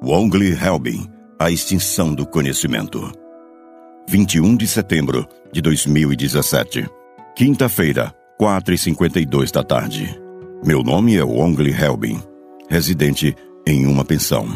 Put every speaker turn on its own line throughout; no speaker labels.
Wongley Helbing, A Extinção do Conhecimento. 21 de setembro de 2017. Quinta-feira, 4h52 da tarde. Meu nome é Wongley Helbing, residente em uma pensão.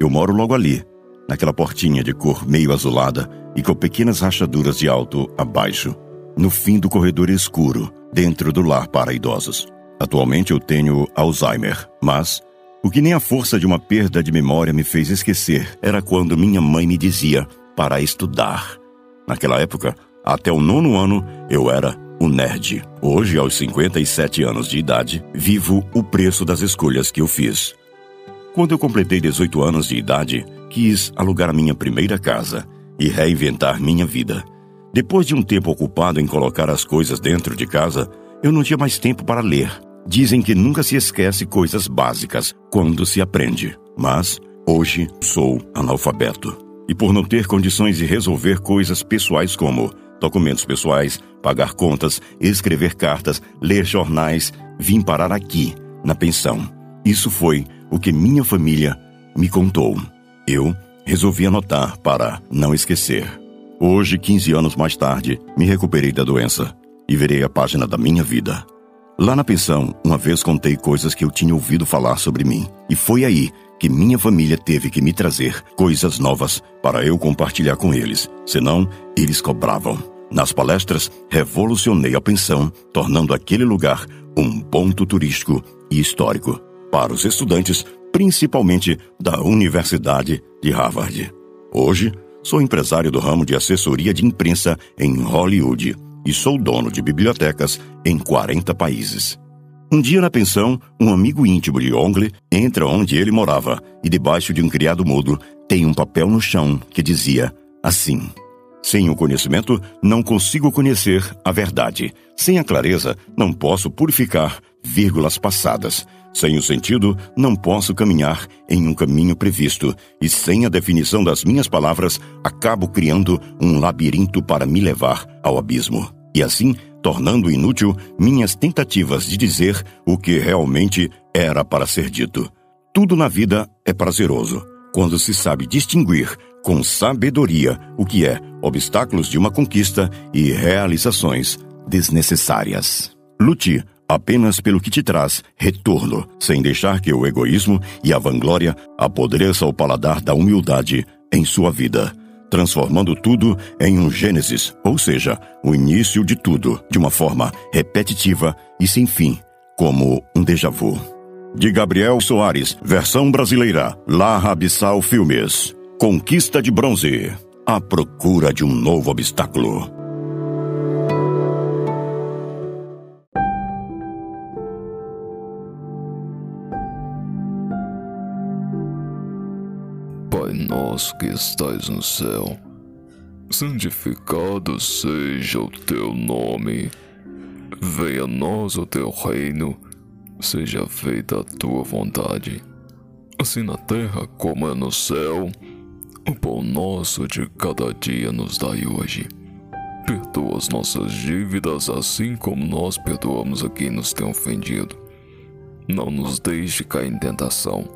Eu moro logo ali, naquela portinha de cor meio azulada e com pequenas rachaduras de alto a baixo, no fim do corredor escuro, dentro do lar para idosos. Atualmente eu tenho Alzheimer, mas o que nem a força de uma perda de memória me fez esquecer era quando minha mãe me dizia para estudar. Naquela época, até o nono ano, eu era o nerd. Hoje, aos 57 anos de idade, vivo o preço das escolhas que eu fiz. Quando eu completei 18 anos de idade, quis alugar a minha primeira casa e reinventar minha vida. Depois de um tempo ocupado em colocar as coisas dentro de casa, eu não tinha mais tempo para ler. Dizem que nunca se esquece coisas básicas quando se aprende. Mas hoje sou analfabeto. E por não ter condições de resolver coisas pessoais como documentos pessoais, pagar contas, escrever cartas, ler jornais, vim parar aqui, na pensão. Isso foi o que minha família me contou. Eu resolvi anotar para não esquecer. Hoje, 15 anos mais tarde, me recuperei da doença e virei a página da minha vida. Lá na pensão, uma vez contei coisas que eu tinha ouvido falar sobre mim, e foi aí que minha família teve que me trazer coisas novas para eu compartilhar com eles, senão eles cobravam. Nas palestras, revolucionei a pensão, tornando aquele lugar um ponto turístico e histórico para os estudantes, principalmente da Universidade de Harvard. Hoje, sou empresário do ramo de assessoria de imprensa em Hollywood e sou dono de bibliotecas em 40 países. Um dia na pensão, um amigo íntimo de Ongle entra onde ele morava e debaixo de um criado mudo tem um papel no chão que dizia assim: Sem o conhecimento, não consigo conhecer a verdade. Sem a clareza, não posso purificar vírgulas passadas. Sem o sentido, não posso caminhar em um caminho previsto, e sem a definição das minhas palavras, acabo criando um labirinto para me levar ao abismo. E assim, tornando inútil minhas tentativas de dizer o que realmente era para ser dito. Tudo na vida é prazeroso, quando se sabe distinguir com sabedoria o que é obstáculos de uma conquista e realizações desnecessárias. Lute apenas pelo que te traz retorno, sem deixar que o egoísmo e a vanglória apodreça o paladar da humildade em sua vida, transformando tudo em um Gênesis, ou seja, o início de tudo, de uma forma repetitiva e sem fim, como um déjà vu. De Gabriel Soares, versão brasileira, La Rabissal Filmes. Conquista de Bronze. A procura de um novo obstáculo.
Nosso que estás no céu, santificado seja o teu nome. Venha a nós o teu reino, seja feita a tua vontade, assim na terra como é no céu. O pão nosso de cada dia nos dai hoje. Perdoa as nossas dívidas, assim como nós perdoamos a quem nos tem ofendido. Não nos deixe cair em tentação,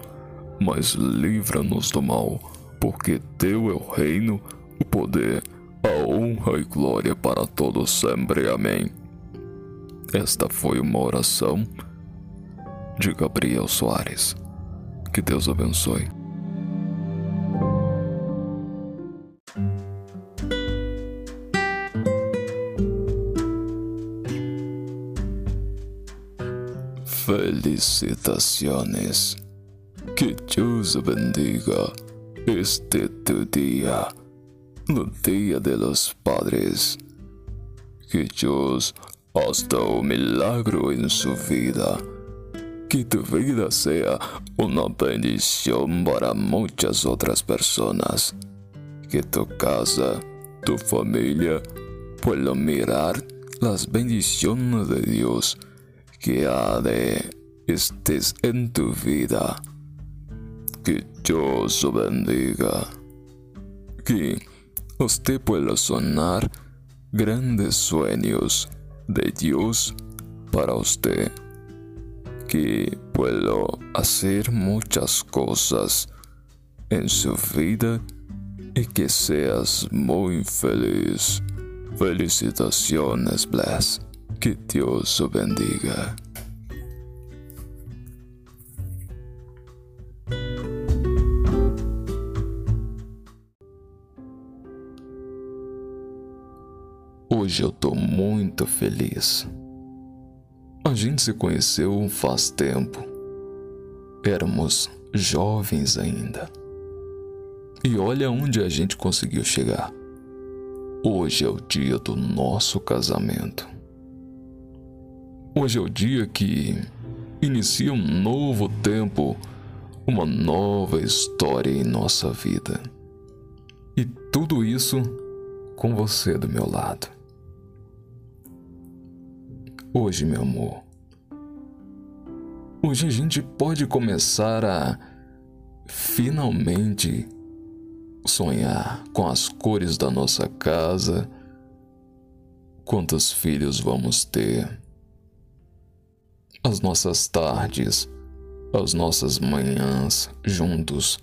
mas livra-nos do mal porque teu é o reino, o poder, a honra e glória para todos sempre. Amém. Esta foi uma oração de Gabriel Soares. Que Deus abençoe. Felicitaciones. Que Deus bendiga este tu día, el día de los padres. Que Dios hasta un milagro en su vida. Que tu vida sea una bendición para muchas otras personas. Que tu casa, tu familia puedan mirar las bendiciones de Dios que ha de estés en tu vida. Dios o bendiga. Que usted pueda sonar grandes sueños de Dios para usted. Que pueda hacer muchas cosas em sua vida e que seas muito feliz. Felicitaciones, Bless. Que Deus o bendiga. Feliz. A gente se conheceu faz tempo. Éramos jovens ainda. E olha onde a gente conseguiu chegar. Hoje é o dia do nosso casamento. Hoje é o dia que inicia um novo tempo, uma nova história em nossa vida. E tudo isso com você do meu lado. Hoje, meu amor, hoje a gente pode começar a finalmente sonhar com as cores da nossa casa, quantos filhos vamos ter, as nossas tardes, as nossas manhãs juntos,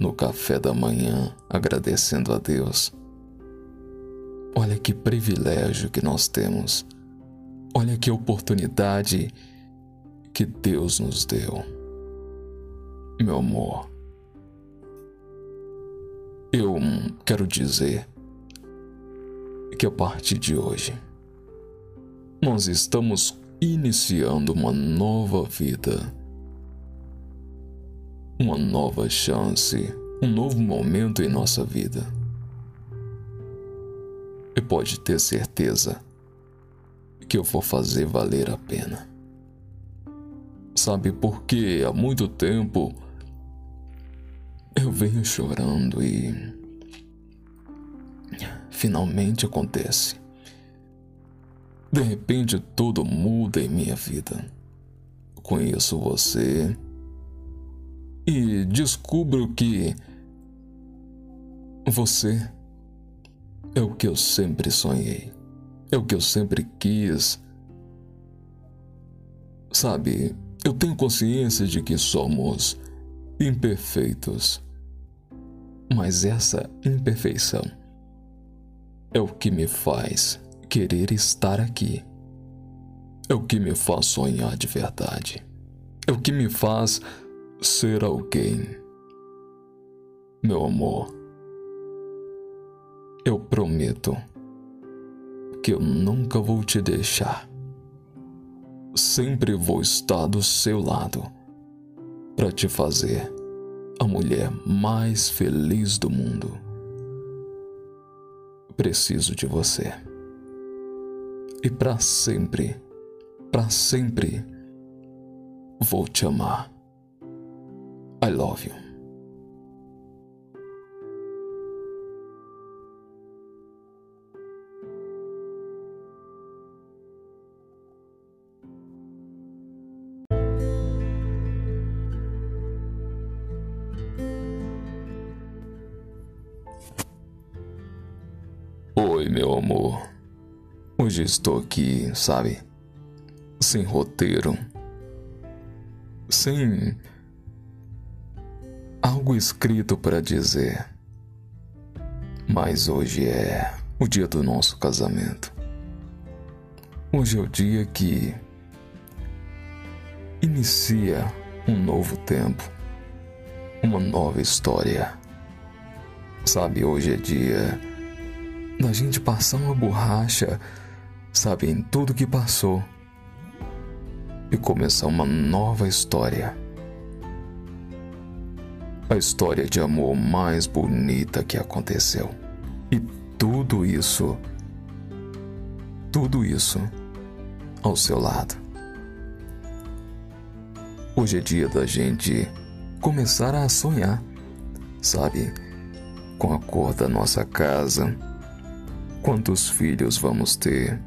no café da manhã, agradecendo a Deus. Olha que privilégio que nós temos Olha que oportunidade que Deus nos deu. Meu amor, eu quero dizer que a partir de hoje nós estamos iniciando uma nova vida, uma nova chance, um novo momento em nossa vida. E pode ter certeza que eu vou fazer valer a pena. Sabe por que há muito tempo eu venho chorando e finalmente acontece. De repente tudo muda em minha vida. Conheço você e descubro que você é o que eu sempre sonhei. É o que eu sempre quis. Sabe, eu tenho consciência de que somos imperfeitos. Mas essa imperfeição é o que me faz querer estar aqui. É o que me faz sonhar de verdade. É o que me faz ser alguém. Meu amor, eu prometo que eu nunca vou te deixar. Sempre vou estar do seu lado para te fazer a mulher mais feliz do mundo. Preciso de você. E para sempre, para sempre, vou te amar. I love you. Meu amor. Hoje estou aqui, sabe? Sem roteiro. Sem algo escrito para dizer. Mas hoje é o dia do nosso casamento. Hoje é o dia que inicia um novo tempo, uma nova história. Sabe, hoje é dia da gente passar uma borracha, sabe, em tudo que passou e começar uma nova história. A história de amor mais bonita que aconteceu. E tudo isso, tudo isso ao seu lado. Hoje é dia da gente começar a sonhar, sabe? Com a cor da nossa casa Quantos filhos vamos ter?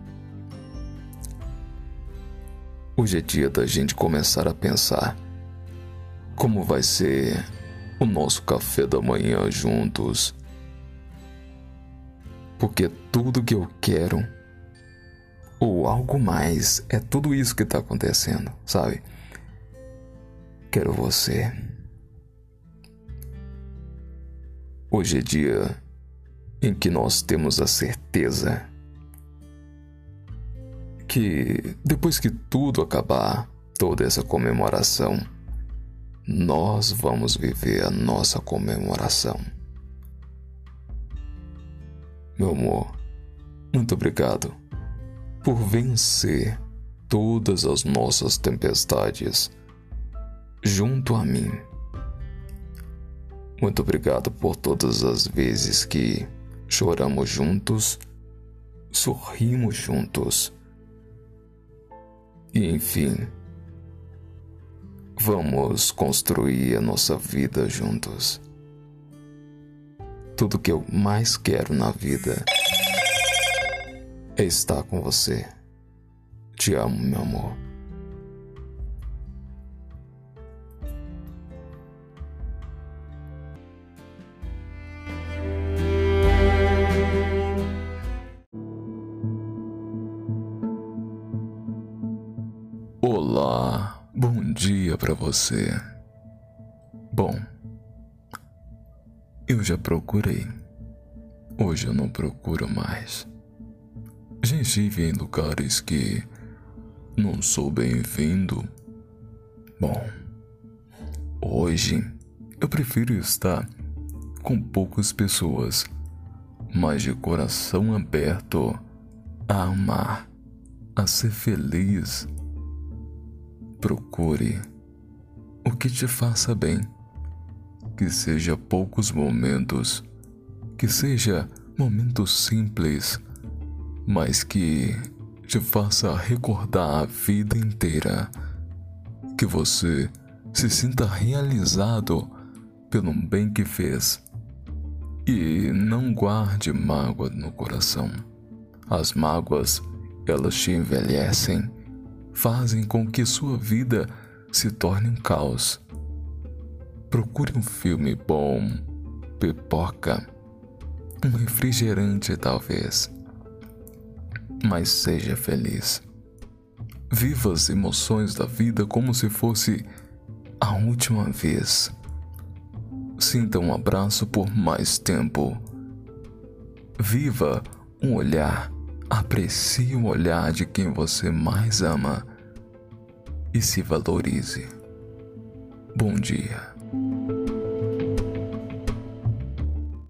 Hoje é dia da gente começar a pensar como vai ser o nosso café da manhã juntos. Porque tudo que eu quero, ou algo mais, é tudo isso que está acontecendo, sabe? Quero você. Hoje é dia em que nós temos a certeza que depois que tudo acabar, toda essa comemoração, nós vamos viver a nossa comemoração. Meu amor, muito obrigado por vencer todas as nossas tempestades junto a mim. Muito obrigado por todas as vezes que choramos juntos, sorrimos juntos. E enfim, vamos construir a nossa vida juntos. Tudo que eu mais quero na vida é estar com você. Te amo, meu amor. Dia para você. Bom, eu já procurei. Hoje eu não procuro mais. Já estive em lugares que não sou bem-vindo. Bom, hoje eu prefiro estar com poucas pessoas, mas de coração aberto a amar, a ser feliz. Procure o que te faça bem, que seja poucos momentos, que seja momentos simples mas que te faça recordar a vida inteira, que você se sinta realizado pelo bem que fez. E não guarde mágoa no coração. As mágoas, elas te envelhecem, fazem com que sua vida se torne um caos. Procure um filme bom, pipoca, um refrigerante talvez mas seja feliz. Viva as emoções da vida como se fosse a última vez. Sinta um abraço por mais tempo. Viva um olhar, aprecie o olhar de quem você mais ama e se valorize. Bom dia.